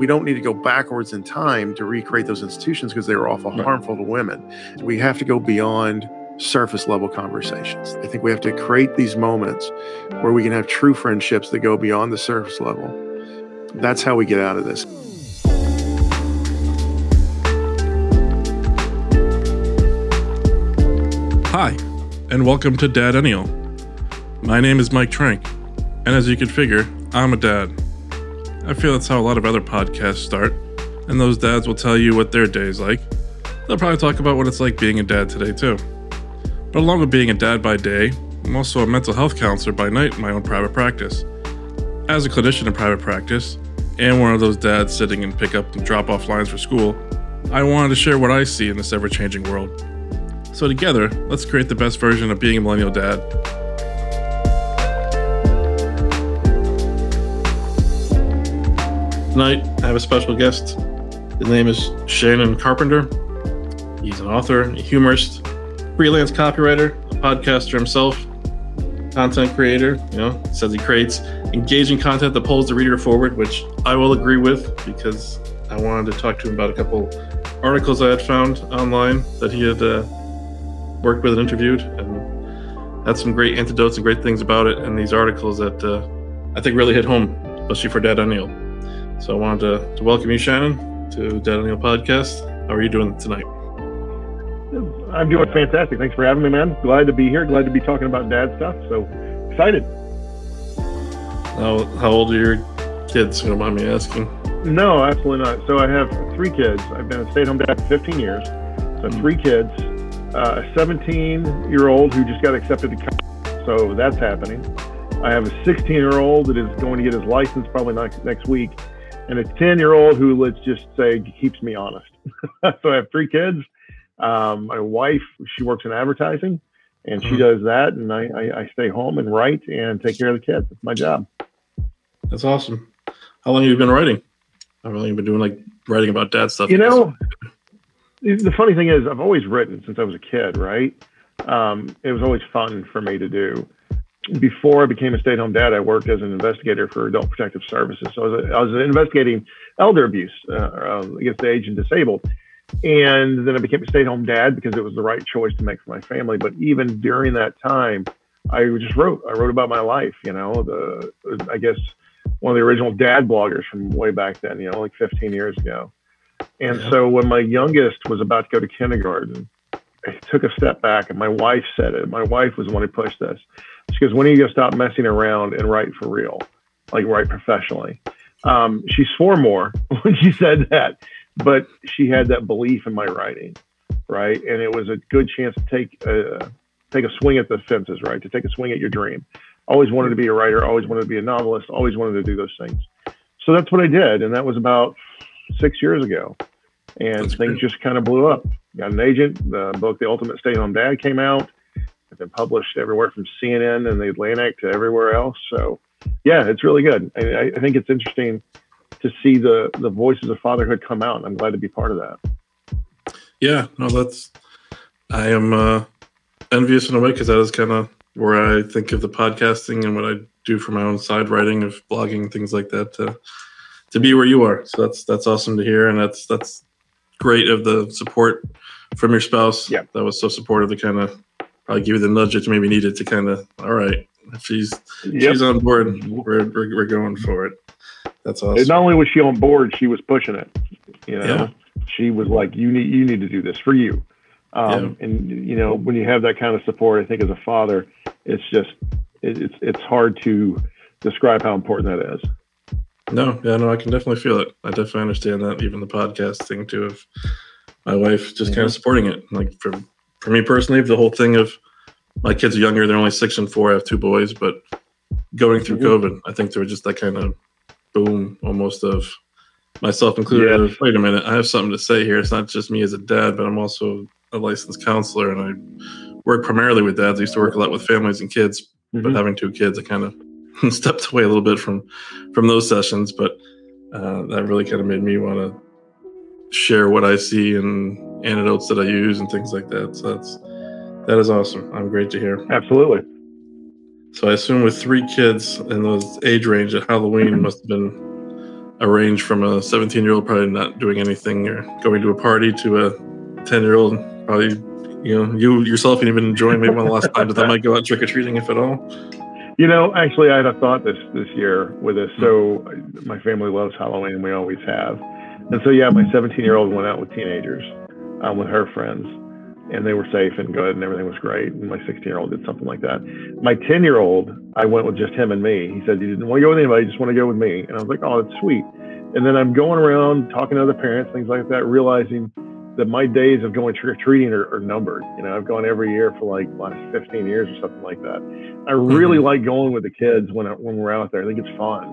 We don't need to go backwards in time to recreate those institutions because they were awful Right. harmful to women. We have to go beyond surface level conversations. I think we have to create these moments where we can have true friendships that go beyond the surface level. That's how we get out of this. Hi, and welcome to Dad DADennial. My name is Mike Trenk, and as you can figure, I'm a dad. I feel that's how a lot of other podcasts start, and those dads will tell you what their day's like. They'll probably talk about what it's like being a dad today, too. But along with being a dad by day, I'm also a mental health counselor by night in my own private practice. As a clinician in private practice, and one of those dads sitting in pickup and drop off lines for school, I wanted to share what I see in this ever changing world. So, together, let's create the best version of being a millennial dad. Tonight, I have a special guest. His name is Shannon Carpenter. He's an author, a humorist, freelance copywriter, a podcaster himself, content creator. You know, says he creates engaging content that pulls the reader forward, which I will agree with because I wanted to talk to him about a couple articles I had found online that he had uh, worked with and interviewed, and had some great antidotes and great things about it. And these articles that uh, I think really hit home, especially for DADennial. So I wanted to, to welcome you, Shannon, to DADennial podcast. How are you doing tonight? I'm doing fantastic. Thanks for having me, man. Glad to be here. Glad to be talking about dad stuff. So excited. How how old are your kids? You don't mind me asking. No, absolutely not. So I have three kids. I've been a stay-at-home dad for 15 years. So three kids. Uh, a 17-year-old who just got accepted to college. So that's happening. I have a 16-year-old that is going to get his license probably next next week, and a 10-year-old who let's just say keeps me honest. so I have three kids. Um, my wife, she works in advertising, and she Mhm. does that, and I, I, I stay home and write and take care of the kids. It's my job. That's awesome. How long have you been writing? I've you been doing like writing about dad stuff? You know, the funny thing is, I've always written since I was a kid, right? Um, it was always fun for me to do. Before I became a stay-at-home dad, I worked as an investigator for Adult Protective Services. So I was, I was investigating elder abuse uh, against the aged and disabled. And then I became a stay-at-home dad because it was the right choice to make for my family. But even during that time, I just wrote. I wrote about my life. You know, the I guess one of the original dad bloggers from way back then. You know, like 15 years ago. And Yeah. so when my youngest was about to go to kindergarten, I took a step back and my wife said it. My wife was the one who pushed this. She goes, When are you going to stop messing around and write for real? Like write professionally. Um, she swore more when she said that, but she had that belief in my writing, right? And it was a good chance to take a, take a swing at the fences, right? To take a swing at your dream. Always wanted to be a writer, always wanted to be a novelist, always wanted to do those things. So that's what I did. And that was about six years ago. And That's things great. just kind of blew up. Got an agent. The book, The Ultimate Stay Home Dad, came out. It's been published everywhere from CNN and the Atlantic to everywhere else. So, yeah, it's really good. I, I- I think it's interesting to see the the voices of fatherhood come out. I'm glad to be part of that. Yeah, no, that's. I am uh, envious in a way because that is kind of where I think of the podcasting and what I do for my own side writing of blogging things like that to to be where you are. So that's that's awesome to hear, and that's that's great of the support from your spouse. Yeah. that was so supportive to kind of probably give you the nudge that you maybe needed to kind of all right. She's Yep. she's on board, we're, we're we're going for it. That's awesome. And not only was she on board, she was pushing it. You know, Yeah. she was like, "You need you need to do this for you." Um, And you know, when you have that kind of support, I think as a father, it's just it, it's it's hard to describe how important that is. No, yeah, no, I can definitely feel it. I definitely understand that. Even the podcast thing too of my wife just kind of supporting it. Like for for me personally, the whole thing of my kids are younger; they're only six and four. I have two boys, but going through Mhm. COVID, I think there was just that kind of boom, almost of myself included. Yeah. of, Wait a minute, I have something to say here. It's not just me as a dad, but I'm also a licensed counselor, and I work primarily with dads. I used to work a lot with families and kids, but Mhm. having two kids, I kind of stepped away a little bit from from those sessions. But uh, that really kind of made me want to share what I see and antidotes that I use and things like that. So that's that is awesome. I'm great to hear. Absolutely. So I assume with three kids in those age range at Halloween must have been a range from a 17 year old probably not doing anything or going to a party to a 10 year old probably you know you yourself and even enjoying maybe one of the last times that they might go out trick or treating if at all. You know, actually, I had a thought this this year with this. So my family loves Halloween, we always have, and so yeah, my 17 year old went out with teenagers, um, with her friends, and they were safe and good, and everything was great. And my 16 year old did something like that. My 10 year old, I went with just him and me. He said he didn't want to go with anybody, just want to go with me, and I was like, oh, that's sweet. And then I'm going around talking to other parents, things like that, realizing that my days of going trick or treating are, are, numbered. You know, I've gone every year for like last 15 years or something like that. I really mm-hmm. like going with the kids when when we're out there. I think it's fun.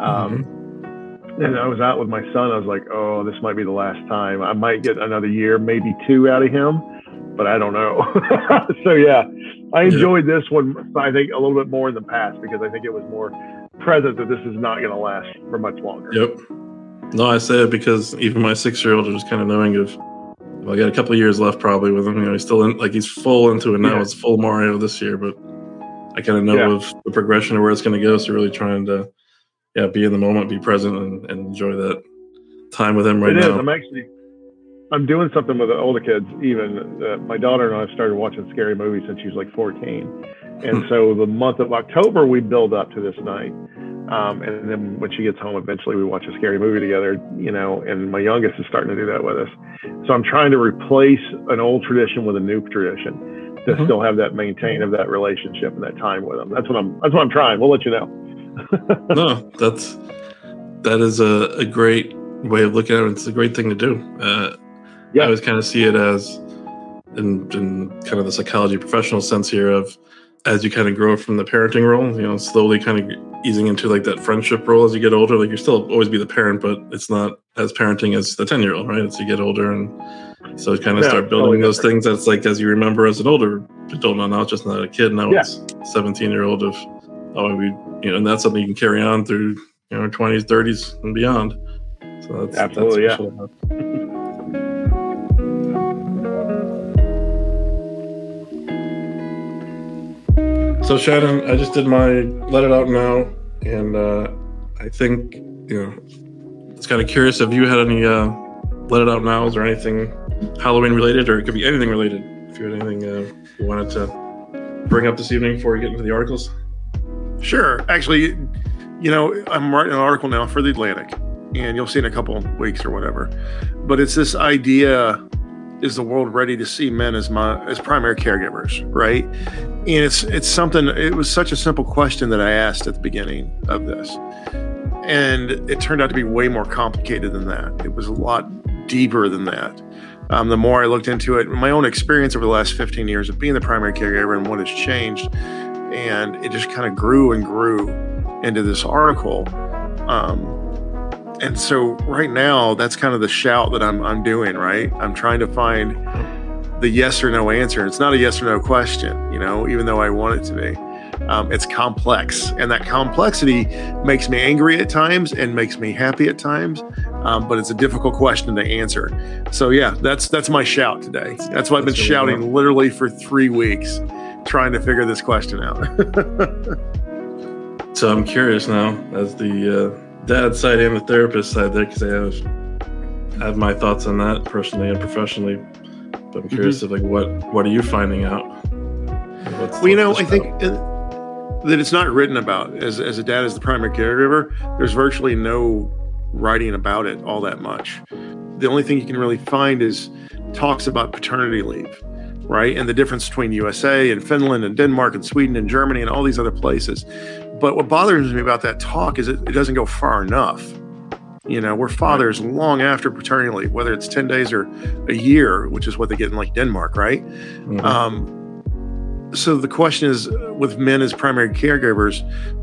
Um, mm-hmm. And I was out with my son. I was like, oh, this might be the last time. I might get another year, maybe two out of him, but I don't know. so yeah, I enjoyed yeah. this one. I think a little bit more in the past because I think it was more present that this is not going to last for much longer. Yep. No, I say it because even my six-year-old is kind of knowing of well, I got a couple of years left probably with him. You know, he's still in, like he's full into it now. Yeah. It's full Mario this year, but I kind of know yeah. of the progression of where it's going to go. So really trying to, yeah, be in the moment, be present, and, and enjoy that time with him right it now. Is. I'm actually, I'm doing something with the older kids. Even uh, my daughter and I started watching scary movies since she was like 14, and so the month of October we build up to this night. Um, and then when she gets home, eventually we watch a scary movie together, you know, and my youngest is starting to do that with us. So I'm trying to replace an old tradition with a new tradition to mm-hmm. still have that maintain of that relationship and that time with them. That's what I'm, that's what I'm trying. We'll let you know. no, that's, that is a, a great way of looking at it. It's a great thing to do. Uh, yeah. I always kind of see it as in, in kind of the psychology professional sense here of, as you kind of grow from the parenting role, you know, slowly kind of easing into like that friendship role as you get older. Like you still always be the parent, but it's not as parenting as the 10 year old, right? As you get older. And so you kind of yeah, start building totally those different. things that's like as you remember as an older adult, now, not just not a kid, now yeah. it's 17 year old of, oh, we, you know, and that's something you can carry on through, you know, 20s, 30s, and beyond. So that's absolutely, that's yeah. So Shannon, I just did my let it out now, and uh, I think you know it's kind of curious if you had any uh, let it out nows or anything Halloween related, or it could be anything related. If you had anything uh, you wanted to bring up this evening before we get into the articles. Sure. Actually, you know, I'm writing an article now for the Atlantic, and you'll see in a couple weeks or whatever. But it's this idea is the world ready to see men as my as primary caregivers right? And it's it's something it was such a simple question that i asked at the beginning of this. And it turned out to be way more complicated than that. It was a lot deeper than that. Um, the more i looked into it my own experience over the last 15 years of being the primary caregiver and what has changed and it just kind of grew and grew into this article um, and so right now that's kind of the shout that I'm I'm doing, right? I'm trying to find the yes or no answer. It's not a yes or no question, you know, even though I want it to be. Um, it's complex, and that complexity makes me angry at times and makes me happy at times. Um, but it's a difficult question to answer. So yeah, that's that's my shout today. That's why I've been shouting literally for three weeks, trying to figure this question out. so I'm curious now, as the uh dad side and the therapist side there because I have I have my thoughts on that personally and professionally. But I'm curious mm-hmm. of like what what are you finding out? What's, well, you know, I think that it's not written about as as a dad as the primary caregiver. There's virtually no writing about it all that much. The only thing you can really find is talks about paternity leave, right? And the difference between USA and Finland and Denmark and Sweden and Germany and all these other places. But what bothers me about that talk is it, it doesn't go far enough. You know, we're fathers long after paternity leave, whether it's 10 days or a year, which is what they get in like Denmark, right? Mm-hmm. Um, so the question is with men as primary caregivers,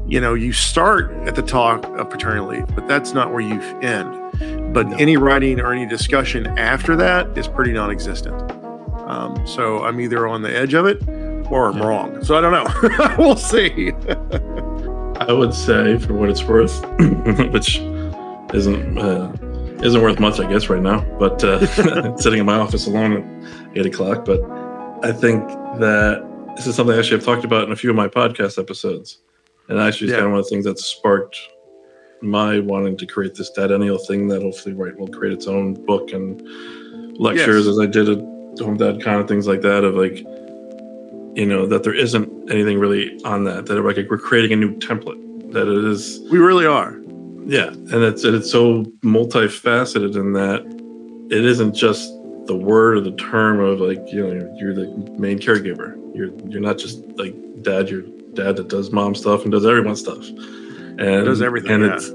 you know, you start at the talk of paternity leave, but that's not where you end. But no. any writing or any discussion after that is pretty non existent. Um, so I'm either on the edge of it or I'm wrong. So I don't know. we'll see. I would say, for what it's worth, which isn't uh, isn't worth much, I guess, right now. But uh, sitting in my office alone at eight o'clock. But I think that this is something I actually I've talked about in a few of my podcast episodes, and actually, it's yeah. kind of one of the things that sparked my wanting to create this DADennial thing that hopefully right will create its own book and lectures Yes. as I did at Home Dad Con and things like that of like you know that there isn't anything really on that that like we're creating a new template that it is We really are. yeah and it's it's so multifaceted in that it isn't just the word or the term of like you know you're the main caregiver you're you're not just like dad you're dad that does mom stuff and does everyone's stuff and Does everything, and yeah. it's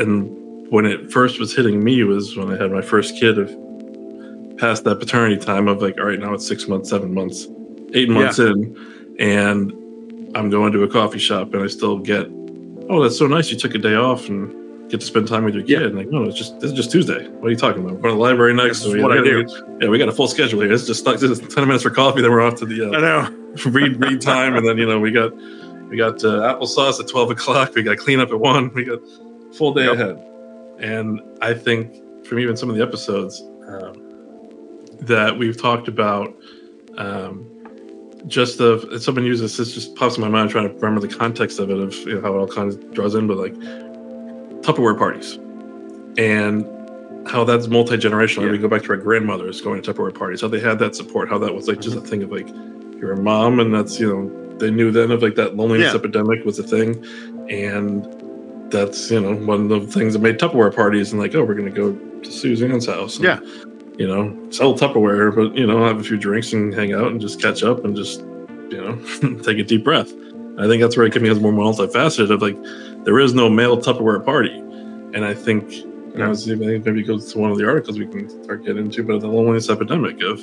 and when it first was hitting me was when i had my first kid of past that paternity time of like all right now it's six months seven months eight months in and i'm going to a coffee shop and i still get oh that's so nice you took a day off and get to spend time with your kid Yeah. and like no it's just this is just tuesday what are you talking about we're going to the library next This is we what I do. get- yeah we got a full schedule here it's just is 10 minutes for coffee then we're off to the uh, I know. read read time, and then you know we got we got uh, applesauce at twelve o'clock. We got cleanup at one. We got full day Yep. ahead, and I think from even some of the episodes um, that we've talked about, um, just if someone uses this just pops in my mind trying to remember the context of it of you know, how it all kind of draws in, but like Tupperware parties and how that's multi generational. Yeah. We go back to our grandmothers going to Tupperware parties, how they had that support, how that was like just a mm-hmm. thing of like you're a mom, and that's you know they knew then of like that loneliness Yeah. epidemic was a thing, and that's you know one of the things that made Tupperware parties and like oh we're gonna go to Suzanne's house, and, Yeah. You know sell Tupperware, but you know have a few drinks and hang out and just catch up and just you know take a deep breath. I think that's where it becomes more multifaceted of like there is no male Tupperware party, and I think and I was think maybe it goes to one of the articles we can start getting into, but the loneliness epidemic of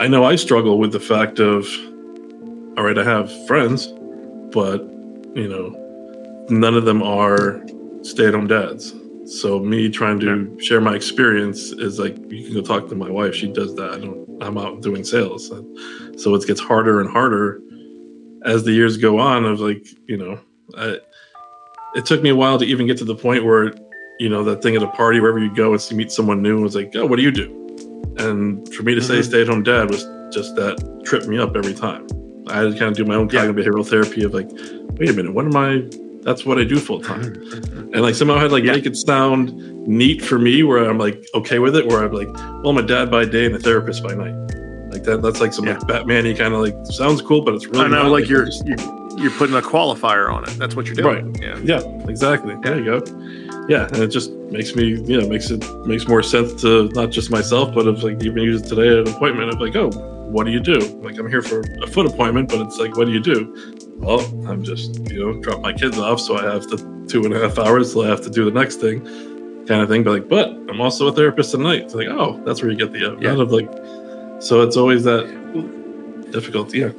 I know I struggle with the fact of all right, I have friends, but you know, none of them are stay-at-home dads. So me trying to share my experience is like you can go talk to my wife. She does that. I don't. I'm out doing sales, so it gets harder and harder as the years go on. Of like you know, I, it took me a while to even get to the point where you know that thing at a party wherever you go and you meet someone new it's like, oh, what do you do? And for me to say Mhm. stay-at-home dad was just that tripped me up every time. I had to kind of do my own Yeah. cognitive behavioral therapy of like, wait a minute, what am I? That's what I do full time, and like somehow I had like Yeah. make it sound neat for me, where I'm like okay with it, where I'm like, well, I'm a dad by day and a therapist by night. Like that, that's like some Yeah. like Batman-y kind of like sounds cool, but it's really I know, not. like you're you're you're putting a qualifier on it. That's what you're doing. Yeah. yeah, exactly. There you go. Yeah, and it just makes me, you know, makes it makes more sense to not just myself, but if like even use it today at an appointment of like, oh, what do you do? Like I'm here for a foot appointment, but it's like, what do you do? Well, I'm just, you know, drop my kids off, so I have the two and a half hours till I have to do the next thing, kind of thing. But like, but I'm also a therapist at night. It's like, oh, that's where you get the uh, Yeah. out of like. So it's always that difficult. Yeah.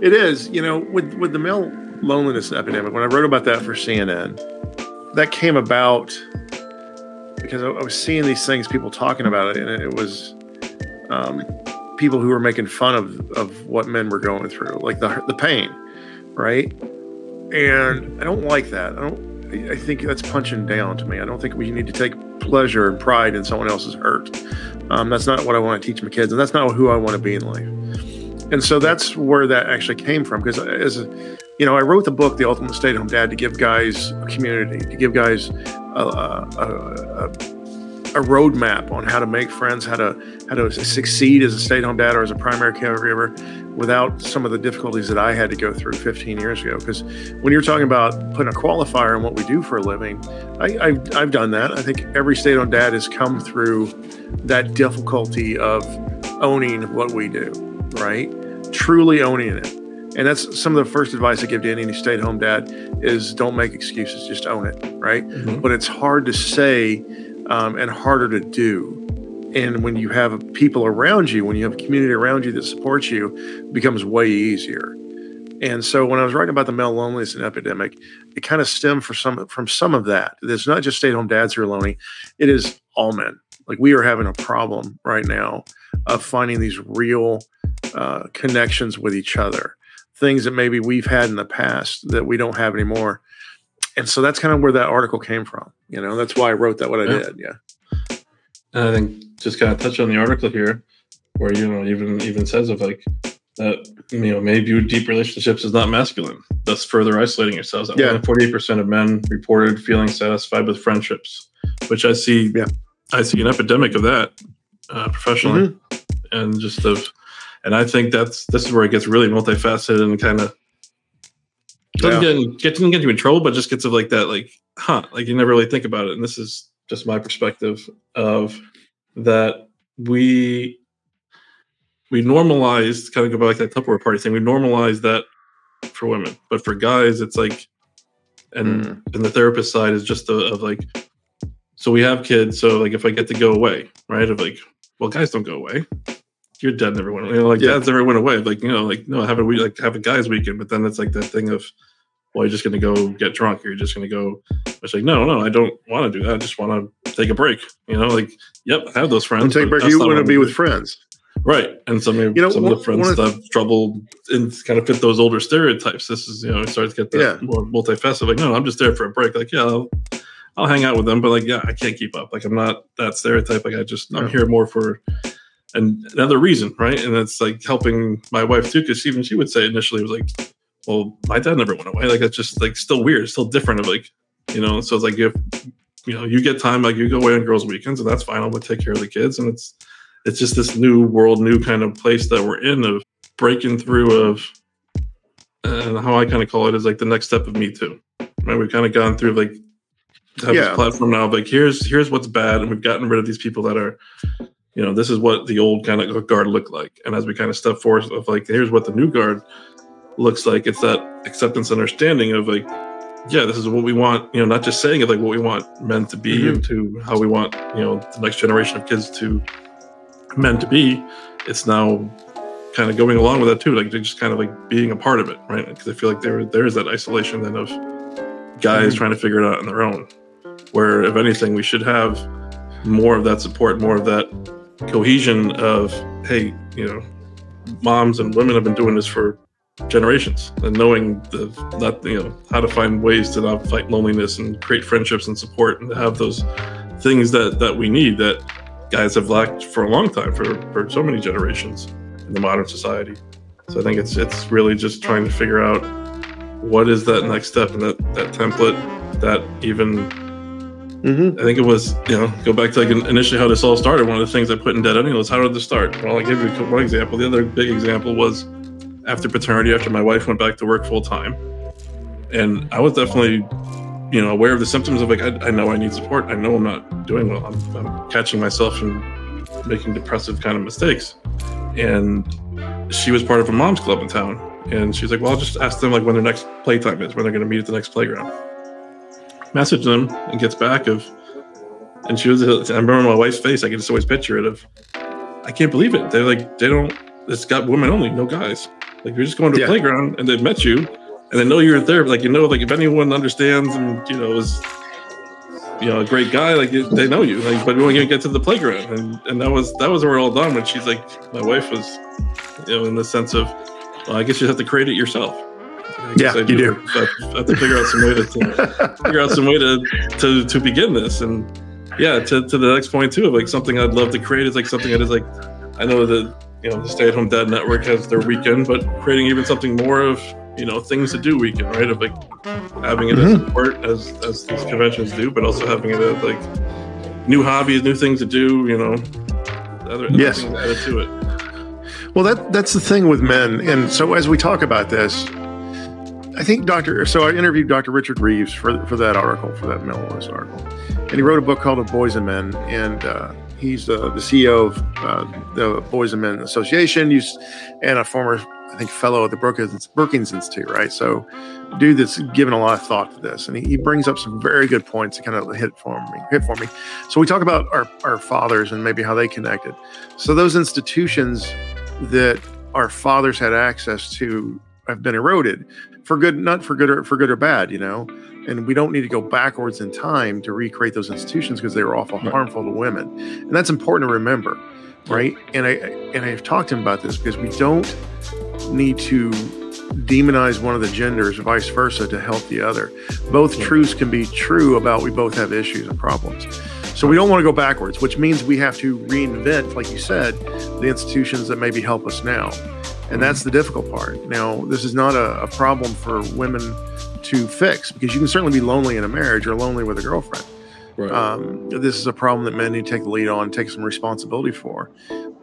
It is, you know, with with the male loneliness epidemic. When I wrote about that for CNN, that came about because I, I was seeing these things, people talking about it, and it was um, people who were making fun of of what men were going through, like the the pain, right? And I don't like that. I don't. I- think that's punching down to me. I don't think we need to take pleasure and pride in someone else's hurt. Um, that's not what I want to teach my kids, and that's not who I want to be in life and so that's where that actually came from because as you know i wrote the book the ultimate stay-at-home dad to give guys a community to give guys a, a, a, a roadmap on how to make friends how to how to succeed as a stay-at-home dad or as a primary caregiver without some of the difficulties that i had to go through 15 years ago because when you're talking about putting a qualifier on what we do for a living I, I've, I've done that i think every stay-at-home dad has come through that difficulty of owning what we do right? Truly owning it. And that's some of the first advice I give to any stay at home dad is don't make excuses, just own it, right? Mhm. But it's hard to say um, and harder to do. And when you have people around you, when you have a community around you that supports you, it becomes way easier. And so when I was writing about the male loneliness epidemic, it kind of stemmed for some from some of that. It's not just stay-at-home dads who are lonely; it is all men. Like we are having a problem right now of finding these real uh, connections with each other, things that maybe we've had in the past that we don't have anymore. And so that's kind of where that article came from. You know, that's why I wrote that what I Yeah. did. Yeah. And I think just kind of touch on the article here, where you know even even says of like that you know may view deep relationships as not masculine, thus further isolating yourselves. Yeah. Only forty-eight percent of men reported feeling satisfied with friendships, which I see. Yeah. I see an epidemic of that uh, professionally, Mm-hmm. and just of, and I think that's this is where it gets really multifaceted and kind of doesn't Yeah. get, in- get doesn't get you in trouble, but just gets of like that, like huh, like you never really think about it. And this is just my perspective of that we we normalized kind of go back to that Tupperware party thing. We normalized that for women, but for guys, it's like, and Mm. and the therapist side is just the, of like, so we have kids, so like if I get to go away, right? Of like, well, guys don't go away. You're dead, never went. You know, like Yeah. dads never went away. Like you know, like no, have a week, like have a guys weekend, but then it's like that thing of, well, you're just gonna go get drunk, or you're just gonna go. It's like no, no, I don't want to do that. I just want to take a break. You know, like yep, I have those friends. Take a break. You want to be with friends. Right. And some, You know, some one- of the friends that have trouble and kind of fit those older stereotypes. This is, you know, it starts to get that Yeah. more multifaceted. Like, no, I'm just there for a break. Like, yeah, I'll, I'll hang out with them, but like, yeah, I can't keep up. Like, I'm not that stereotype. Like, I just, I'm here more for and another reason, right? And that's like helping my wife too, because even she would say initially, it was like, well, my dad never went away. Like, it's just like still weird, still different. Of like, you know, so it's like if, you know, you get time, like you go away on girls' weekends, and that's fine. I'm gonna take care of the kids, and it's, it's just this new world, new kind of place that we're in of breaking through of, and how I kind of call it is like the next step of Me Too. Right, we've kind of gone through like have Yeah. this platform now. Like here's here's what's bad, and we've gotten rid of these people that are, you know, this is what the old kind of guard looked like, and as we kind of step forward of like here's what the new guard looks like. It's that acceptance, understanding of like. Yeah, this is what we want. You know, not just saying it like what we want men to be, Mhm. to how we want you know the next generation of kids to men to be, it's now kind of going along with that too. Like they're just kind of like being a part of it, right? Because I feel like there there is that isolation then of guys Mhm. trying to figure it out on their own. Where if anything, we should have more of that support, more of that cohesion of hey, you know, moms and women have been doing this for generations and knowing the that you know how to find ways to not fight loneliness and create friendships and support and to have those things that that we need that guys have lacked for a long time for for so many generations in the modern society so i think it's it's really just trying to figure out what is that next step and that that template that even Mm-hmm. I think it was, you know, go back to like initially how this all started. One of the things I put in DADennial was how did this start? Well, I'll give you one example. The other big example was after paternity, after my wife went back to work full time. And I was definitely, you know, aware of the symptoms of like, I, I know I need support. I know I'm not doing well. I'm, I'm catching myself and making depressive kind of mistakes. And she was part of a mom's club in town. And she's like, well, I'll just ask them like when their next playtime is, when they're going to meet at the next playground message them and gets back of and she was uh, i remember my wife's face i can just always picture it of i can't believe it they're like they don't it's got women only no guys like you're just going to Yeah. a playground and they've met you and they know you're there like you know like if anyone understands and you know is you know a great guy like it- they know you like but we want you get to the playground and and that was that was where we're all done when she's like my wife was you know in the sense of well, i guess you have to create it yourself I guess Yeah, I you do. I have to figure out some way to, to figure out some way to to to begin this and yeah to, to the next point too of like something i'd love to create is like something that is like i know that you know the stay-at-home dad network has their weekend but creating even something more of you know things to do weekend right of like having it as Mm-hmm. support as as these conventions do but also having it as like new hobbies new things to do you know other, other Yes. things added to it Well, that that's the thing with men, and so as we talk about this, I think Doctor. So I interviewed Dr. Richard Reeves for for that article, for that illness article, and he wrote a book called The Boys and Men, and uh, he's uh, the CEO of uh, the Boys and Men Association, and a former, I think, fellow at the Brookings, Brookings Institute, right? So, dude that's given a lot of thought to this, and he, he brings up some very good points to kind of hit for me. Hit for me. So we talk about our our fathers and maybe how they connected. So those institutions that our fathers had access to have been eroded for good not for good or for good or bad you know and we don't need to go backwards in time to recreate those institutions because they were awful Right. harmful to women and that's important to remember right and i and i've talked to him about this because we don't need to demonize one of the genders vice versa to help the other both Yeah. truths can be true about we both have issues and problems so we don't want to go backwards which means we have to reinvent like you said the institutions that maybe help us now. And mm-hmm. that's the difficult part. Now, this is not a, a problem for women to fix because you can certainly be lonely in a marriage or lonely with a girlfriend. Right. Um, this is a problem that men need to take the lead on, take some responsibility for.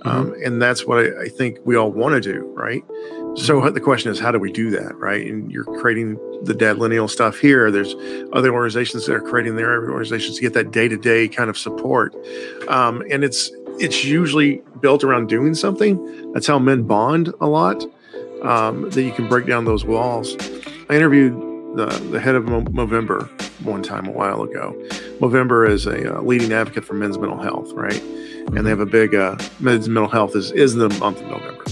Um, and that's what I, I think we all want to do, right? So the question is, how do we do that, right? And you're creating the DADennial stuff here. There's other organizations that are creating their organizations to get that day to day kind of support, um, and it's it's usually built around doing something. That's how men bond a lot. Um, that you can break down those walls. I interviewed the the head of Mo- Movember one time a while ago. Movember is a uh, leading advocate for men's mental health, right? And they have a big uh, men's mental health is is the month of November.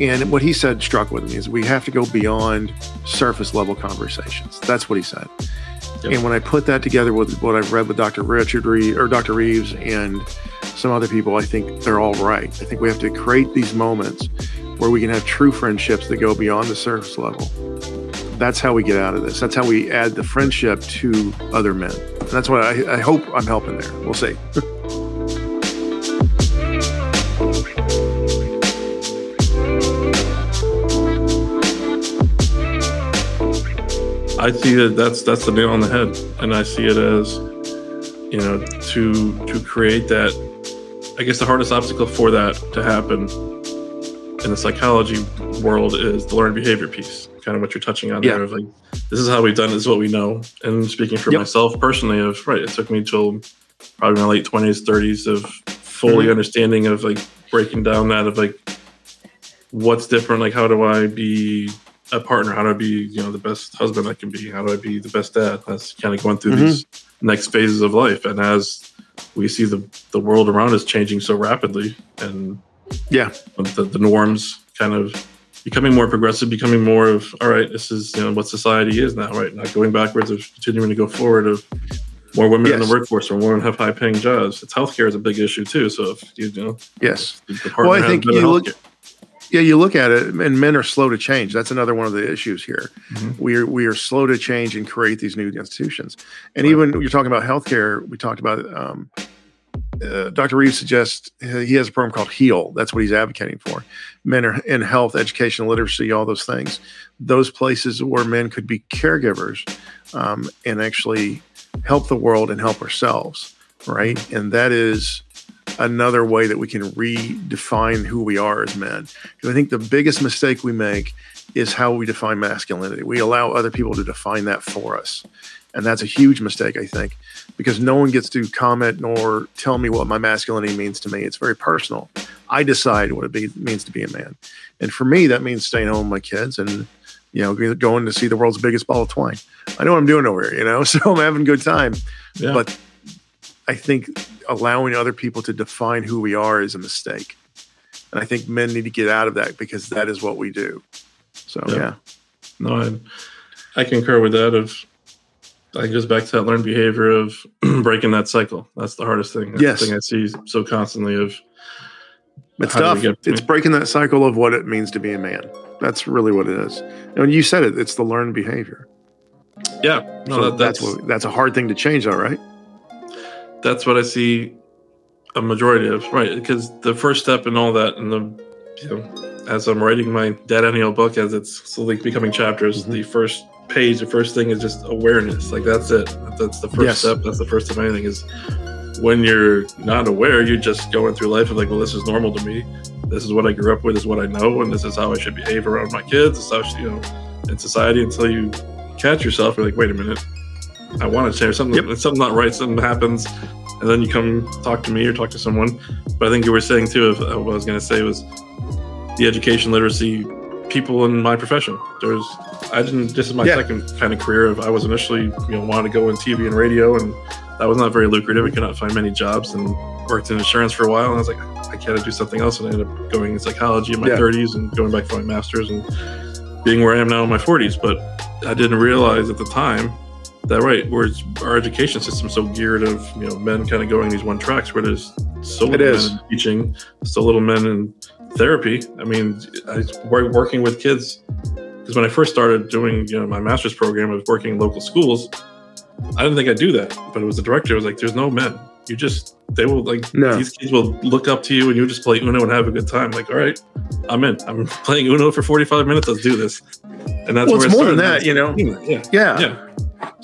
And what he said struck with me is we have to go beyond surface level conversations. That's what he said. Yep. And when I put that together with what I've read with Dr. Richard Reeves or Dr. Reeves and some other people, I think they're all right. I think we have to create these moments where we can have true friendships that go beyond the surface level. That's how we get out of this. That's how we add the friendship to other men. And that's what I, I hope I'm helping there. We'll see. I see that that's that's the nail on the head, and I see it as you know to to create that. I guess the hardest obstacle for that to happen in the psychology world is the learned behavior piece. Kind of what you're touching on Yeah. there of like this is how we've done. it, This is what we know. And speaking for Yep. myself personally, of right, it took me till probably my late twenties, thirties of fully Mhm. understanding of like breaking down that of like what's different. Like how do I be a partner? How do I be, you know, the best husband I can be? How do I be the best dad? That's kind of going through Mhm. these next phases of life. And as we see the the world around us changing so rapidly, and Yeah. the, the norms kind of becoming more progressive, becoming more of all right, this is you know what society is now, right? Not going backwards, of continuing to go forward. Of more women in the workforce, or more women have high paying jobs. It's healthcare is a big issue too. So if you, you know, Yes. Well, I think you look- healthcare. Yeah, you look at it, and men are slow to change. That's another one of the issues here. Mhm. We are we are slow to change and create these new institutions. And Right. even you're talking about healthcare, we talked about um, uh, Dr. Reeves suggests uh, he has a program called HEAL. That's what he's advocating for. Men are in health, education, literacy, all those things. Those places where men could be caregivers um, and actually help the world and help ourselves, right? And that is another way that we can redefine who we are as men. Because I think the biggest mistake we make is how we define masculinity. We allow other people to define that for us. And that's a huge mistake, I think, because no one gets to comment nor tell me what my masculinity means to me. It's very personal. I decide what it be, means to be a man. And for me, that means staying home with my kids and, you know, going to see the world's biggest ball of twine. I know what I'm doing over here, you know, so I'm having a good time. Yeah. But I think allowing other people to define who we are is a mistake. And I think men need to get out of that because that is what we do. So, Yeah. yeah. No, I, I concur with that. Of I goes back to that learned behavior of breaking that cycle. That's the hardest thing. That's Yes. the thing I see so constantly. Of It's How do we tough. It's it? breaking that cycle of what it means to be a man. That's really what it is. And you said it, it's the learned behavior. yeah, no, so that, that's that's what that's a hard thing to change though, right? that's what I see a majority of. Right, because the first step in all that, and the you know, as I'm writing my DADennial book, as it's slowly becoming chapters, Mhm. the first page, the first thing is just awareness. Like that's it. That's the first Yes. step. That's the first of anything. Is when you're not aware, you're just going through life of like, well, this is normal to me. This is what I grew up with. This is what I know, and this is how I should behave around my kids. This is how should, you know, in society. Until you catch yourself, you're like, wait a minute, I want to change something. Yep. Something not right. Something happens, and then you come talk to me or talk to someone. But I think you were saying too. Of uh, what I was going to say was the education literacy people in my profession. There's I didn't. This is my Yeah. second kind of career. Of I was initially you know wanted to go in TV and radio, and that was not very lucrative. I could not find many jobs, and worked in insurance for a while. And I was like, I gotta do something else. And I ended up going in psychology in my Yeah. 30s and going back for my master's and being where I am now in my 40s. But I didn't realize at the time that right, where our education system so geared of you know men kind of going these one tracks where there's so little is. men in teaching, so little men in therapy. I mean, I working with kids because when I first started doing you know my master's program, I was working in local schools. I didn't think I'd do that, but it was the director. I was like, "There's no men. You just they will like No. these kids will look up to you and you just play Uno and have a good time. Like, all right, I'm in. I'm playing Uno for 45 minutes. Let's do this. And that's Well, where it's it more than that, you know. Yeah, Yeah. yeah,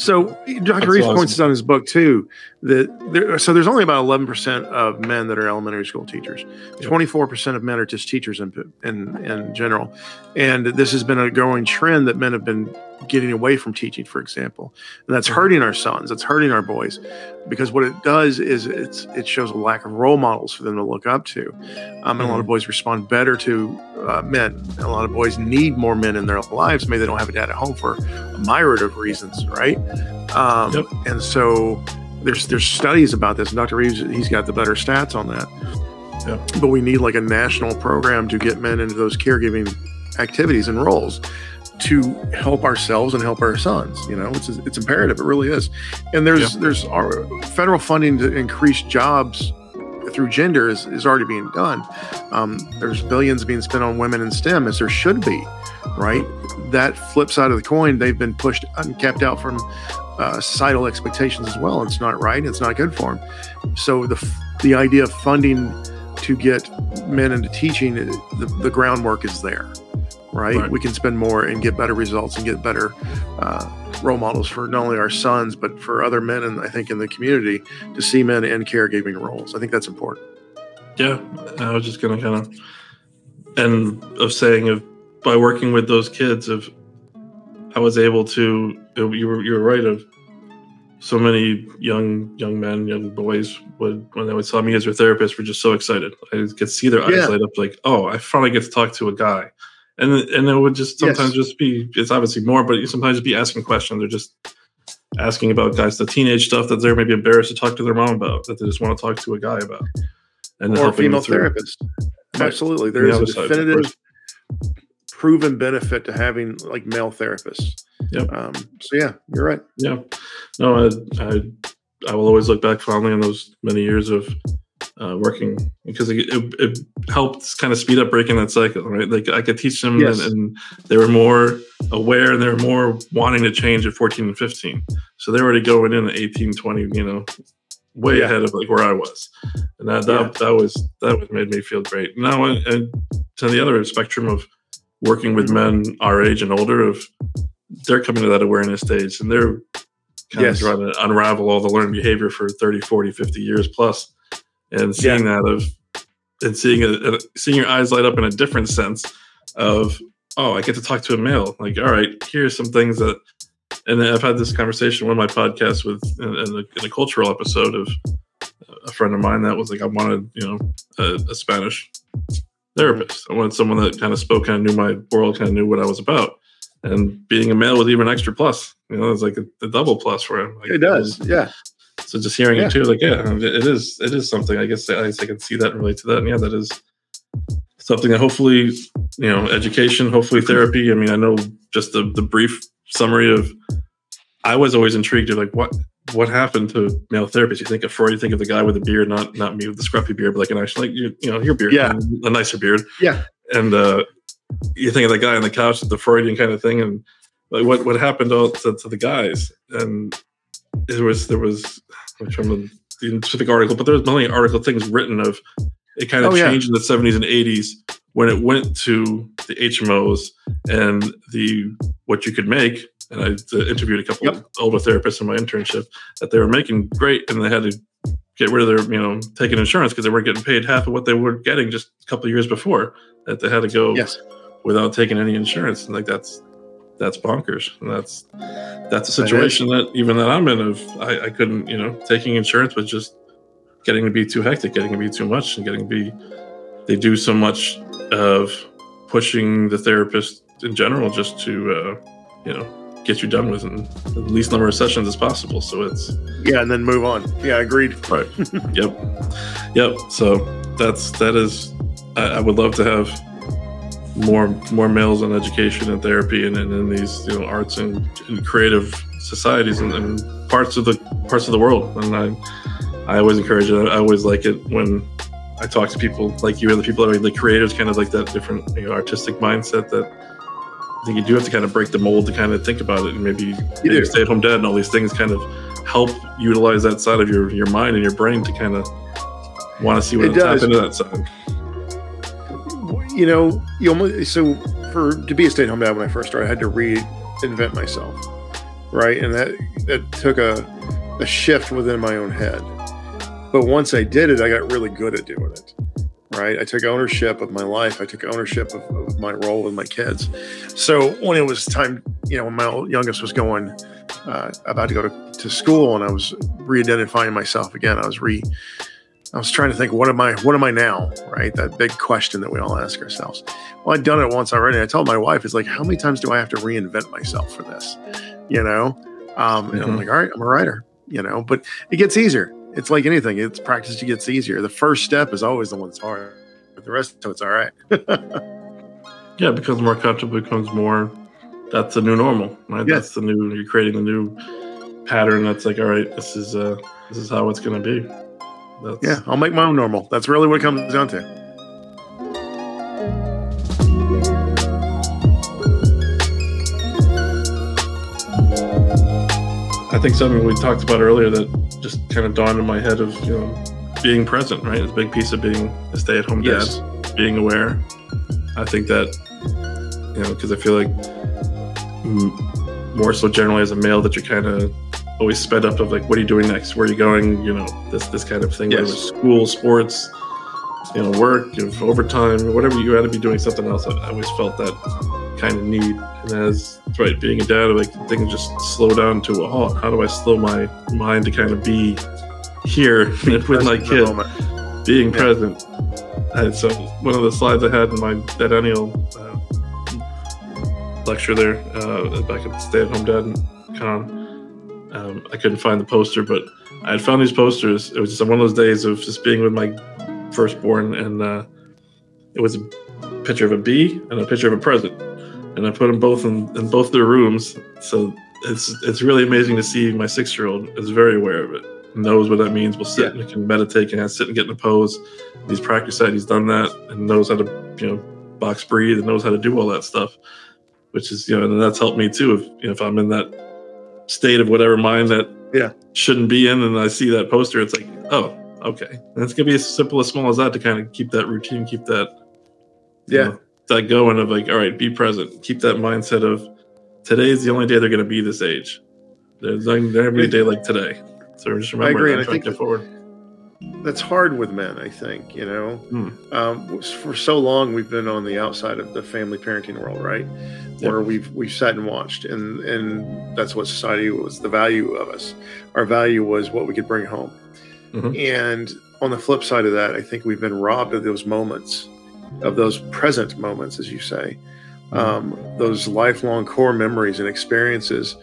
So Dr. That's Reeves awesome. points this out in his book too that there, so there's only about 11 percent of men that are elementary school teachers. 24 percent of men are just teachers in, in in general, and this has been a growing trend that men have been getting away from teaching, for example, and that's hurting our sons. that's hurting our boys because what it does is it's it shows a lack of role models for them to look up to, um, and a lot of boys respond better to uh, men. A lot of boys need more men in their lives. Maybe they don't have a dad at home for a myriad of reasons, right? Um, Yep. And so there's there's studies about this. And Dr. Reeves, he's got the better stats on that. Yeah. But we need like a national program to get men into those caregiving activities and roles to help ourselves and help our sons. You know, it's it's imperative. It really is. And there's there's our federal funding to increase jobs through gender is, is already being done. Um, there's billions being spent on women in STEM as there should be, right? That flip side of the coin, they've been pushed and kept out from uh, societal expectations as well. It's not right. It's not good for them. So the the idea of funding to get men into teaching, the, the groundwork is there, right? Right. We can spend more and get better results and get better uh, role models for not only our sons but for other men, and I think in the community to see men in caregiving roles. I think that's important. yeah. I was just gonna kind of and of saying of by working with those kids of I was able to you were you were right of so many young young men young boys would when they would saw me as their therapist were just so excited I could see their Yeah. eyes light up like oh I finally get to talk to a guy and and it would just Yes. sometimes just be it's obviously more but you sometimes just be asking questions or just asking about guys the teenage stuff that they're maybe embarrassed to talk to their mom about that they just want to talk to a guy about and or a female therapist. Right. Absolutely, there The is a definitive, proven benefit to having like male therapists. Yep. Um, so yeah, you're right. Yeah, no, I, I, I will always look back fondly on those many years of uh, working because it, it, it helped kind of speed up breaking that cycle, right? Like I could teach them, Yes. and, and they were more aware and they were more wanting to change at 14 and 15. So they're already going in at 18, 20, you know, way Yeah. ahead of like where I was, and that that, Yeah. that was that was made me feel great. Now, and, and to the other spectrum of working with men our age and older, of they're coming to that awareness stage and they're kind Yes. of trying to unravel all the learned behavior for 30 40 50 years plus and seeing that of and seeing it seeing your eyes light up in a different sense of oh i get to talk to a male like all right here's some things that and i've had this conversation on one of my podcasts with in, in, a, in a cultural episode of a friend of mine that was like i wanted you know a, a spanish therapist i wanted someone that kind of spoke kind of knew my world kind of knew what i was about and being a male was even an extra plus you know it's like a, a double plus for him like, It does. Yeah. So just hearing Yeah. it too, like yeah, it is it is something. I guess I guess I can see that and relate to that. And yeah, that is something that hopefully you know education, hopefully therapy. I mean, I know just the the brief summary of. I was always intrigued of like what what happened to male therapists. You think of Freud, you think of the guy with the beard, not not me with the scruffy beard, but like an actually like you, you know your beard, Yeah. a nicer beard, Yeah. and uh, you think of that guy on the couch, the Freudian kind of thing, and like what what happened to, to, to the guys, and there was there was which from the, the specific article, but there was many article things written of it kind of Oh, yeah. changed in the seventies and eighties when it went to the HMOs and the what you could make. And I uh, interviewed a couple Yep. of older therapists in my internship that they were making great, and they had to get rid of their you know taking insurance because they weren't getting paid half of what they were getting just a couple of years before. That they had to go Yes. without taking any insurance, and like that's that's bonkers, and that's that's a That situation that even that I'm in of I, I couldn't you know taking insurance was just getting to be too hectic, getting to be too much, and getting to be they do so much of pushing the therapist in general just to uh, you know get you done with in the least number of sessions as possible. So it's Yeah. And then move on. Yeah. Agreed. Right. yep. Yep. So that's that is. I, I would love to have more more males in education and therapy and, and in these you know arts and, and creative societies and, and parts of the parts of the world. And I I always encourage it. I always like it when I talk to people like you and the people that are the creators, kind of like that different you know, artistic mindset that. I think you do have to kind of break the mold to kind of think about it, and maybe You stay at home dad and all these things kind of help utilize that side of your your mind and your brain to kind of want to see what It does. into that side. You know, you almost so for to be a stay-at-home dad when I first started, I had to reinvent myself, right? And that that took a a shift within my own head. But once I did it, I got really good at doing it, right? I took ownership of my life. I took ownership of, of my role with my kids. So when it was time, you know, when my youngest was going uh, about to go to, to school, and I was re-identifying myself again, I was re I was trying to think, what am I? What am I now? Right, that big question that we all ask ourselves. Well, I'd done it once already. I told my wife, "It's like, how many times do I have to reinvent myself for this?" You know, um, and I'm Mhm. like, "All right, I'm a writer." You know, but it gets easier. It's like anything; it's practice. It gets easier. The first step is always the one that's hard, but the rest of it's all right. Yeah, it becomes more comfortable. It becomes more. That's the new normal, right? Yeah. That's the new. You're creating the new pattern. That's like, all right, this is uh, this is how it's going to be. That's, yeah, I'll make my own normal. That's really what it comes down to. I think something we talked about earlier that just kind of dawned in my head of you know being present, right? It's a big piece of being a stay-at-home dad, Yes. being aware. I think that you know because I feel like more so generally as a male that you're kind of always sped up of like what are you doing next? Where are you going? You know this this kind of thing. Whether Yes. it's school, sports, you know, work, you know, overtime, whatever you had to be doing something else. I, I always felt that kind of need. And as right, being a dad, like things just slow down to a halt. How do I slow my mind to kind of be here with my kid, being Yeah. present? And so one of the slides I had in my DADennial uh, lecture there uh, back at Stay at Home Dad Con, um, I couldn't find the poster, but I had found these posters. It was just one of those days of just being with my firstborn, and uh, it was a picture of a bee and a picture of a present, and I put them both in, in both their rooms. So it's it's really amazing to see my six year old is very aware of it, knows what that means. Will sit and can meditate, can sit and get in a pose. He's practiced that. He's done that, and knows how to you know box breathe and knows how to do all that stuff. Which is you know, and that's helped me too. If you know, if I'm in that state of whatever mind that Yeah. shouldn't be in, and I see that poster, it's like, oh, okay. And it's gonna be as simple as small as that to kind of keep that routine, keep that Yeah. know, that going of like, all right, be present, keep that mindset of today's the only day they're gonna be this age. There's not gonna be a day like today. So just remember I agree, and I to think that- forward. That's hard with men i think you know? Hmm. um, for so long we've been on the outside of the family parenting world right? Where we've we've sat and watched and and that's what society was the value of us. Our value was what we could bring home. Mhm. and on the flip side of that i think we've been robbed of those moments of those present moments as you say. Um, those lifelong core memories and experiences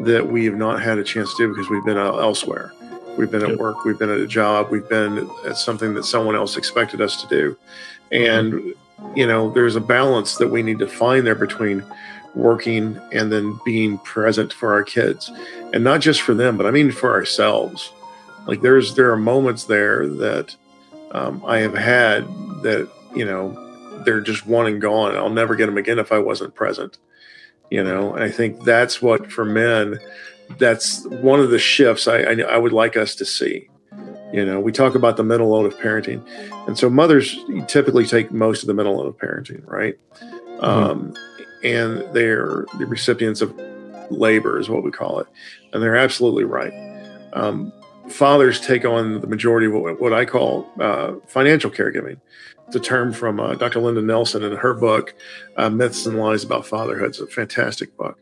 that we have not had a chance to do because we've been uh, elsewhere We've been at work, we've been at a job, we've been at something that someone else expected us to do. And, you know, there's a balance that we need to find there between working and then being present for our kids. And not just for them, but I mean for ourselves. Like there's there are moments there that um, I have had that, you know, they're just one and gone. I'll never get them again if I wasn't present. You know, and I think that's what for men that's one of the shifts I, I, I would like us to see. You know, we talk about the mental load of parenting, and so mothers typically take most of the mental load of parenting, right? Um, and they're the recipients of labor, is what we call it, and they're absolutely right. Um, fathers take on the majority of what, what I call uh, financial caregiving. It's a term from uh, Dr. Linda Nelson in her book, uh, Myths and Lies About Fatherhood. It's a fantastic book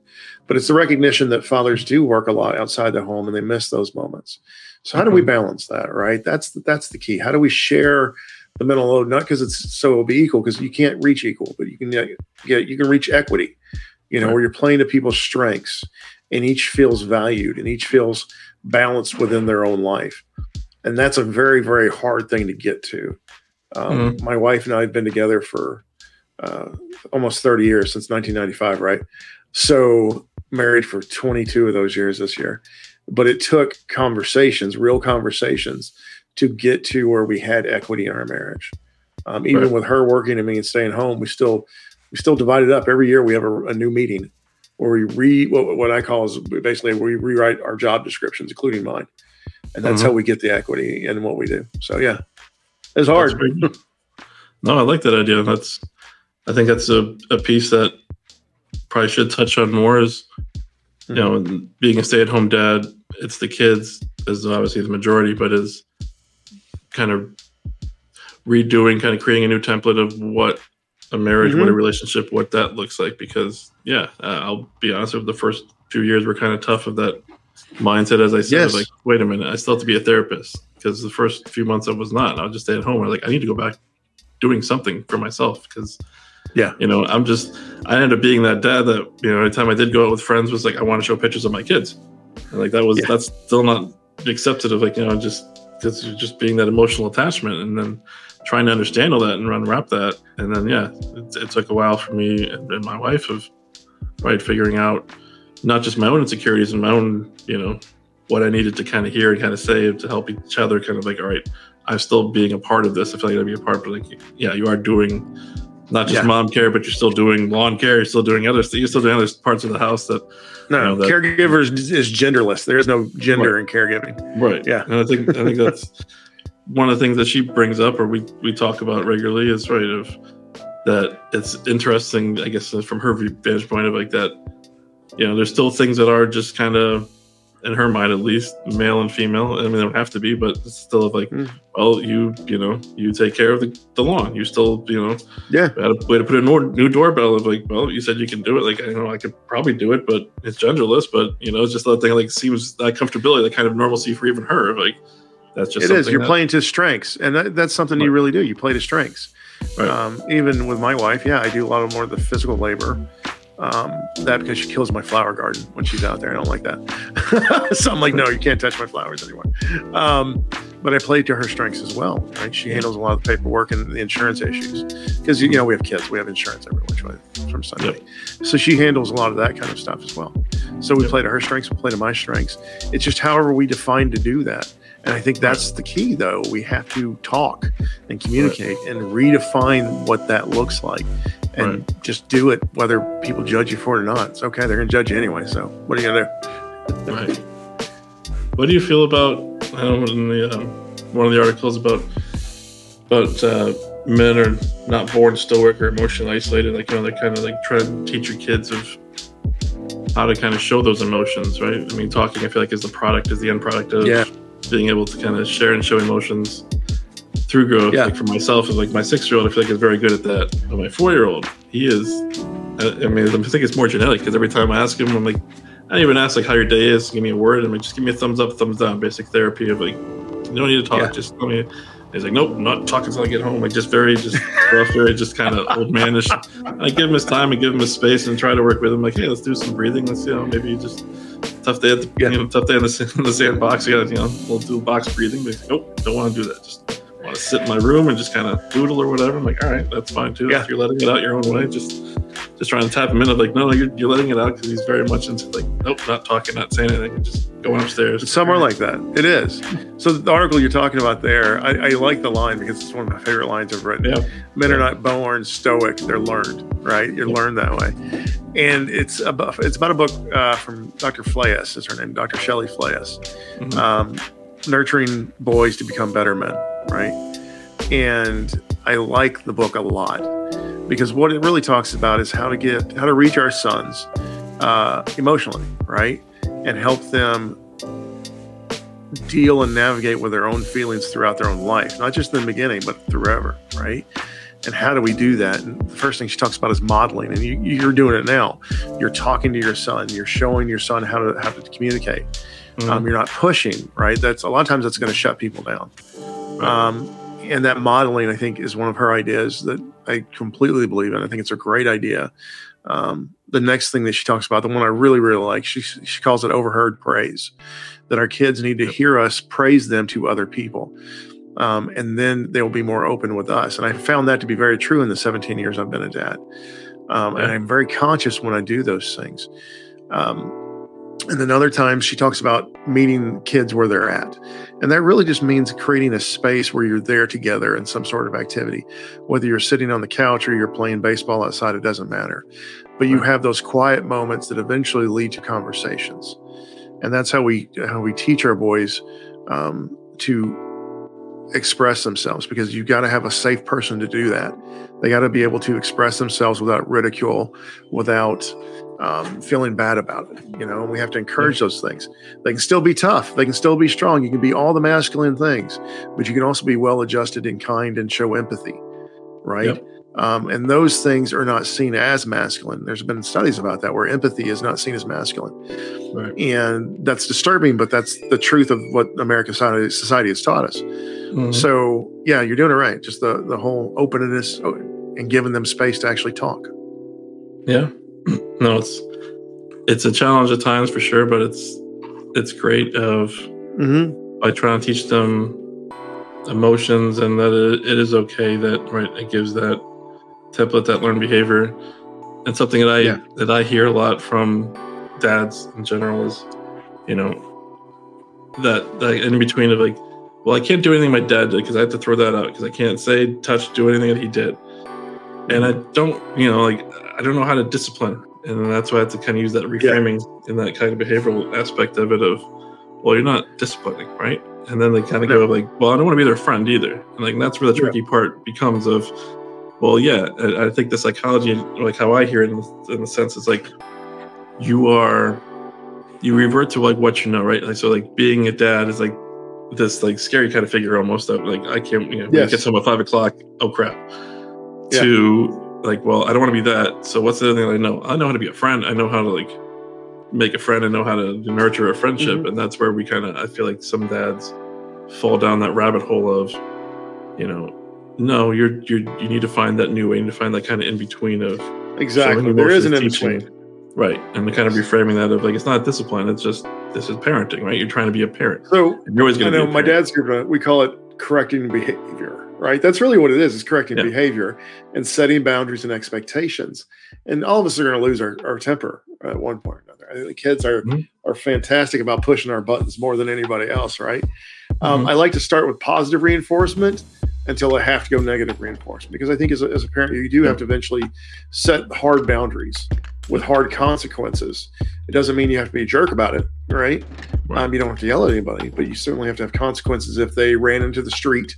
but it's the recognition that fathers do work a lot outside the home and they miss those moments so how do we balance that right that's that's the key how do we share the mental load not because it's so it'll be equal because you can't reach equal but you can get you can reach equity you know Right. where you're playing to people's strengths and each feels valued and each feels balanced within their own life. And that's a very very hard thing to get to. Um, my wife and i have been together for uh, almost 30 years since 1995 right? So married for 22 of those years this year. But it took conversations real conversations to get to where we had equity in our marriage. Um, even Right. with her working and me and staying home we still we still divided up. Every year we have a, a new meeting where we re what, what I call is basically we rewrite our job descriptions, including mine, and that's Mhm. how we get the equity in what we do. So yeah, it's hard. No, I like that idea. That's, I think that's a, a piece that probably should touch on more is, you know, being a stay at home dad, it's the kids is obviously the majority, but is kind of redoing, kind of creating a new template of what a marriage, what a relationship, what that looks like. Because, yeah, uh, I'll be honest with the first few years were kind of tough of that mindset. As I said, Yes. like, wait a minute, I still have to be a therapist because the first few months I was not. I was just stay at home. I was like, I need to go back doing something for myself because Yeah. you know i'm just i ended up being that dad that you know every time i did go out with friends was like i want to show pictures of my kids and like that was Yeah. that's still not accepted of like you know just just just being that emotional attachment and then trying to understand all that and unwrap that and then yeah it, it took a while for me and, my wife of right figuring out not just my own insecurities and my own you know what i needed to kind of hear and kind of say to help each other kind of like all right i'm still being a part of this i feel like i'd be a part but like yeah you are doing not just Yeah. mom care but you're still doing lawn care you're still doing other you're still doing other parts of the house that No, You know, that- caregivers is genderless. There is no gender in caregiving. right Yeah. and i think i think that's one of the things that she brings up or we we talk about regularly is right of that it's interesting i guess from her vantage point of like that you know there's still things that are just kind of in her mind at least male and female i mean they don't have to be but it's still like Mm. well you you know you take care of the, the lawn you still you know Yeah. had a way to put a new, new doorbell of like well you said you can do it like i know i could probably do it but it's genderless but you know it's just that thing like seems that comfortability that kind of normalcy for even her like that's just It is. You're that- playing to strengths, and that, that's something you really do. You play to strengths. Right. Um, even with my wife, yeah, I do a lot of more of the physical labor. Um, that because she kills my flower garden when she's out there. I don't like that. so I'm like, no, you can't touch my flowers anymore. Um, but I play to her strengths as well. Right? She handles a lot of the paperwork and the insurance issues because you know we have kids, we have insurance every which way from Sunday. So she handles a lot of that kind of stuff as well. So we Yep. play to her strengths, we play to my strengths. It's just however we define to do that. And I think that's the key, though. We have to talk and communicate and redefine what that looks like and just do it, whether people judge you for it or not. It's okay. They're going to judge you anyway. So what are you going to do? Right. What do you feel about? I know in the um, one of the articles about about uh, men are not born stoic or emotionally isolated. Like you know, they're kind of like trying to teach your kids of how to kind of show those emotions, right? I mean, talking I feel like is the product, is the end product of Yeah. Being able to kind of share and show emotions through growth. Yeah. Like for myself, and like my six year old, I feel like is very good at that. But my four year old, he is. uh, I I mean, I think it's more genetic because every time I ask him, I'm like, I don't even ask like how your day is. Give me a word. I'm like, just give me a thumbs up, thumbs down. Basic therapy of like, you don't need to talk. Yeah. Just tell me. He's like, nope, I'm not talking until I get home. Like, just very, just rough, very, just kind of old manish. I give him his time and give him his space and try to work with him. Like, hey, let's do some breathing. Let's, you know, maybe just tough day at the, Yeah. you know, tough day in the, in the sandbox. You got, you know, we'll do box breathing. But nope, don't want to do that. Just want to sit in my room and just kind of doodle or whatever. I'm like, all right, that's fine too. Yeah. If you're letting it out your own way, just just trying to tap him in. of like, no, no, you're, you're letting it out because he's very much into like, nope, not talking, not saying anything, just going upstairs. It's somewhere like that. It is. So the article you're talking about there, I, I like the line because it's one of my favorite lines I've written. Yeah. Men are not born stoic; they're learned. Right? You're Yeah. learned that way. And it's about it's about a book uh, from Dr. Flayes, is her name, Dr. Shelley Flayes, Mhm. um, nurturing boys to become better men. Right? And I like the book a lot because what it really talks about is how to get how to reach our sons uh, emotionally, right, and help them deal and navigate with their own feelings throughout their own life, not just in the beginning, but forever, right? And how do we do that? And the first thing she talks about is modeling, and you, you're doing it now. You're talking to your son. You're showing your son how to how to communicate. Mhm. Um, you're not pushing, right? That's a lot of times that's going to shut people down. Um, and that modeling, I think, is one of her ideas that I completely believe in. I think it's a great idea. Um, the next thing that she talks about, the one I really, really like, she she calls it overheard praise. That our kids need to hear us praise them to other people, um, and then they will be more open with us. And I found that to be very true in the 17 years I've been a dad. Um, And I'm very conscious when I do those things. Um, And then other times she talks about meeting kids where they're at. And that really just means creating a space where you're there together in some sort of activity. Whether you're sitting on the couch or you're playing baseball outside, it doesn't matter. But you have those quiet moments that eventually lead to conversations. And that's how we how we teach our boys um, to express themselves because you've got to have a safe person to do that. They got to be able to express themselves without ridicule, without um, feeling bad about it. You know, we have to encourage those things. They can still be tough. They can still be strong. You can be all the masculine things, but you can also be well adjusted and kind and show empathy, right? Yep. Um, and those things are not seen as masculine. There's been studies about that where empathy is not seen as masculine. Right. And that's disturbing, but that's the truth of what American society, society has taught us. Mhm. So yeah, you're doing it right. Just the the whole openness and giving them space to actually talk. Yeah. No, it's it's a challenge at times for sure, but it's it's great of Mm-hmm. by trying to teach them emotions and that it, it is okay that right it gives that template that learned behavior and something that i Yeah. that i hear a lot from dads in general is you know that that in between of like well i can't do anything my dad did because i have to throw that out because i can't say touch do anything that he did and i don't you know like i don't know how to discipline and that's why i have to kind of use that reframing and that kind of behavioral aspect of it of well you're not disciplining right and then they kind of No. go like well i don't want to be their friend either and like that's where the Yeah. tricky part becomes of well yeah I, I think the psychology like how i hear it in the, in the sense is like you are you revert to like what you know right like so like being a dad is like this like scary kind of figure almost of like i can't you know Yes. it gets home at five o'clock oh crap Yeah. to like well i don't want to be that so what's the other thing i know i know how to be a friend i know how to like make a friend and know how to nurture a friendship Mhm. and that's where we kind of i feel like some dads fall down that rabbit hole of you know no you're you're you need to find that new way you need to find that kind of in between of Exactly. There is an in between. right and the kind of reframing that of like it's not discipline it's just this is parenting right you're trying to be a parent So you're always going to know be a my dad's group. uh, We call it correcting behavior. Right. That's really what it is. Is correcting Yeah. behavior and setting boundaries and expectations. And all of us are going to lose our, our temper at one point or another. I think the kids are Mhm. are fantastic about pushing our buttons more than anybody else. Right. Um, Mhm. I like to start with positive reinforcement until I have to go negative reinforcement because I think as a, as a parent you do have to eventually set hard boundaries with hard consequences. It doesn't mean you have to be a jerk about it, right? Right. Um, you don't have to yell at anybody, but you certainly have to have consequences if they ran into the street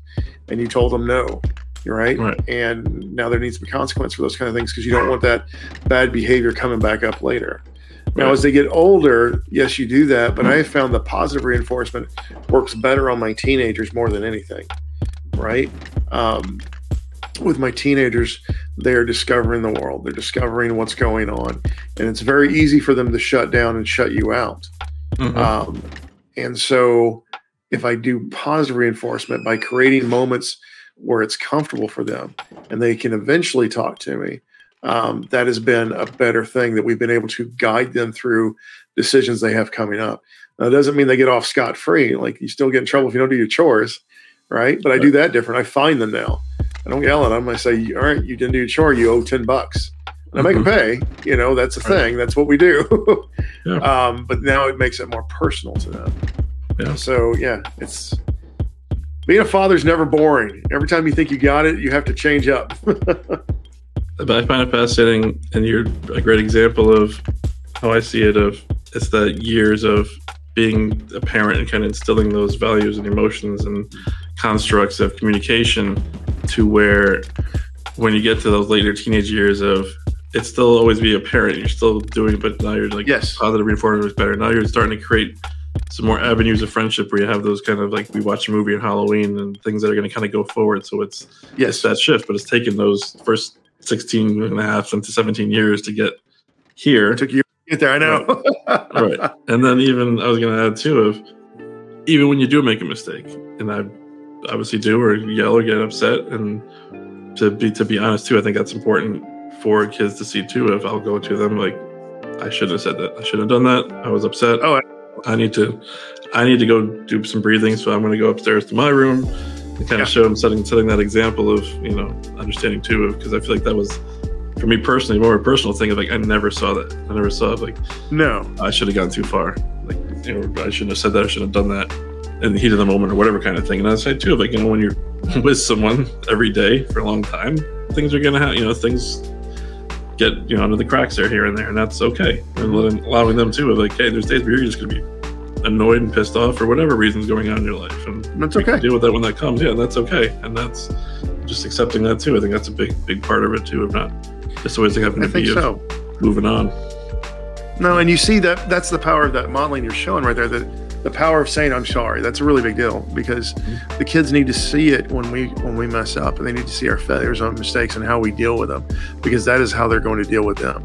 and you told them no. Right. Right. And now there needs to be consequence for those kind of things because you don't want that bad behavior coming back up later. Now, Right. as they get older, yes, you do that, but I have found that positive reinforcement works better on my teenagers more than anything, right? Um, with my teenagers, they're discovering the world, they're discovering what's going on, and it's very easy for them to shut down and shut you out. Mhm. Um, and so, if I do positive reinforcement by creating moments where it's comfortable for them and they can eventually talk to me, um, that has been a better thing that we've been able to guide them through decisions they have coming up. Now, it doesn't mean they get off scot free. Like you still get in trouble if you don't do your chores, right? But I do that different. I find them now. I don't yell at them. I say, "All right, you didn't do your chore. You owe ten bucks." And I make them pay. You know, that's a Mm-hmm. Right. thing. That's what we do. Yeah. um, but now it makes it more personal to them. Yeah. So yeah, it's being a father's never boring. Every time you think you got it, you have to change up. but I find it fascinating, and you're a great example of how I see it. Of it's the years of being a parent and kind of instilling those values and emotions and constructs of communication to where when you get to those later teenage years of it's still always be a parent you're still doing but now you're like Yes. positive reinforcement is better now you're starting to create some more avenues of friendship where you have those kind of like we watch a movie on halloween and things that are going to kind of go forward so it's it's yes. that shift, but it's taken those first 16 and a half into 17 years to get here. It took you to get there. I know. right. And then even I was going to add too of even when you do make a mistake, and I obviously do or yell or get upset, and to be to be honest too, I think that's important for kids to see too. If I'll go to them like, I shouldn't have said that. I shouldn't have done that. I was upset. Oh, I need to, I need to go do some breathing. So I'm going to go upstairs to my room and kind Yeah. of show them setting setting that example of you know understanding too, because I feel like that was for me personally, more of a personal thing. Of like I never saw that. I never saw it. Like No. I should have gone too far. Like you know, I shouldn't have said that. I shouldn't have done that in the heat of the moment or whatever kind of thing. And I say too, like you know, when you're with someone every day for a long time, things are gonna have you know things get you know under the cracks there here and there, and that's okay. And letting, allowing them too, of like, hey, there's days where you're just gonna be annoyed and pissed off for whatever reasons going on in your life, and That's okay. deal with that when that comes. Yeah, and that's okay, and that's just accepting that too. I think that's a big big part of it too, of not just always having to be so. moving on. No, and you see that that's the power of that modeling you're showing right there. The the power of saying I'm sorry. That's a really big deal because the kids need to see it when we when we mess up, and they need to see our failures and mistakes and how we deal with them, because that is how they're going to deal with them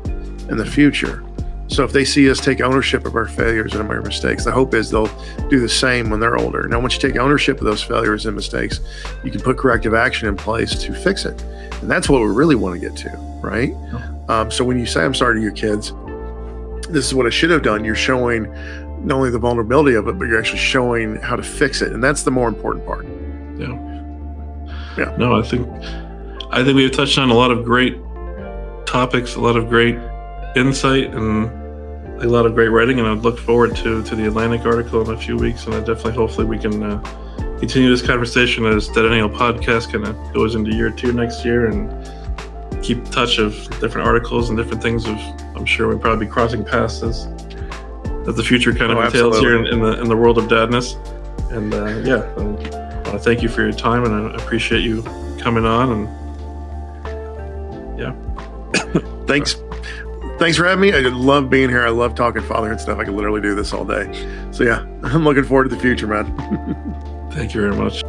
in the future. So if they see us take ownership of our failures and our mistakes, the hope is they'll do the same when they're older. Now, once you take ownership of those failures and mistakes, you can put corrective action in place to fix it, and that's what we really want to get to, right? Um, so when you say I'm sorry to your kids, this is what I should have done. You're showing not only the vulnerability of it, but you're actually showing how to fix it, and that's the more important part. Yeah. Yeah. No, I think I think we've touched on a lot of great topics, a lot of great insight, and a lot of great writing. And I look forward to to the Atlantic article in a few weeks. And I definitely, hopefully, we can uh, continue this conversation as DADennial podcast kind of goes into year two next year, and keep touch of different articles and different things. Of I'm sure we'll probably be crossing paths as as the future kind of Oh, entails here in, in the in the world of dadness. And uh, yeah, um, I want to thank you for your time, and I appreciate you coming on. And yeah, Thanks, thanks for having me. I love being here. I love talking fatherhood stuff. I could literally do this all day. So yeah, I'm looking forward to the future, man. thank you very much.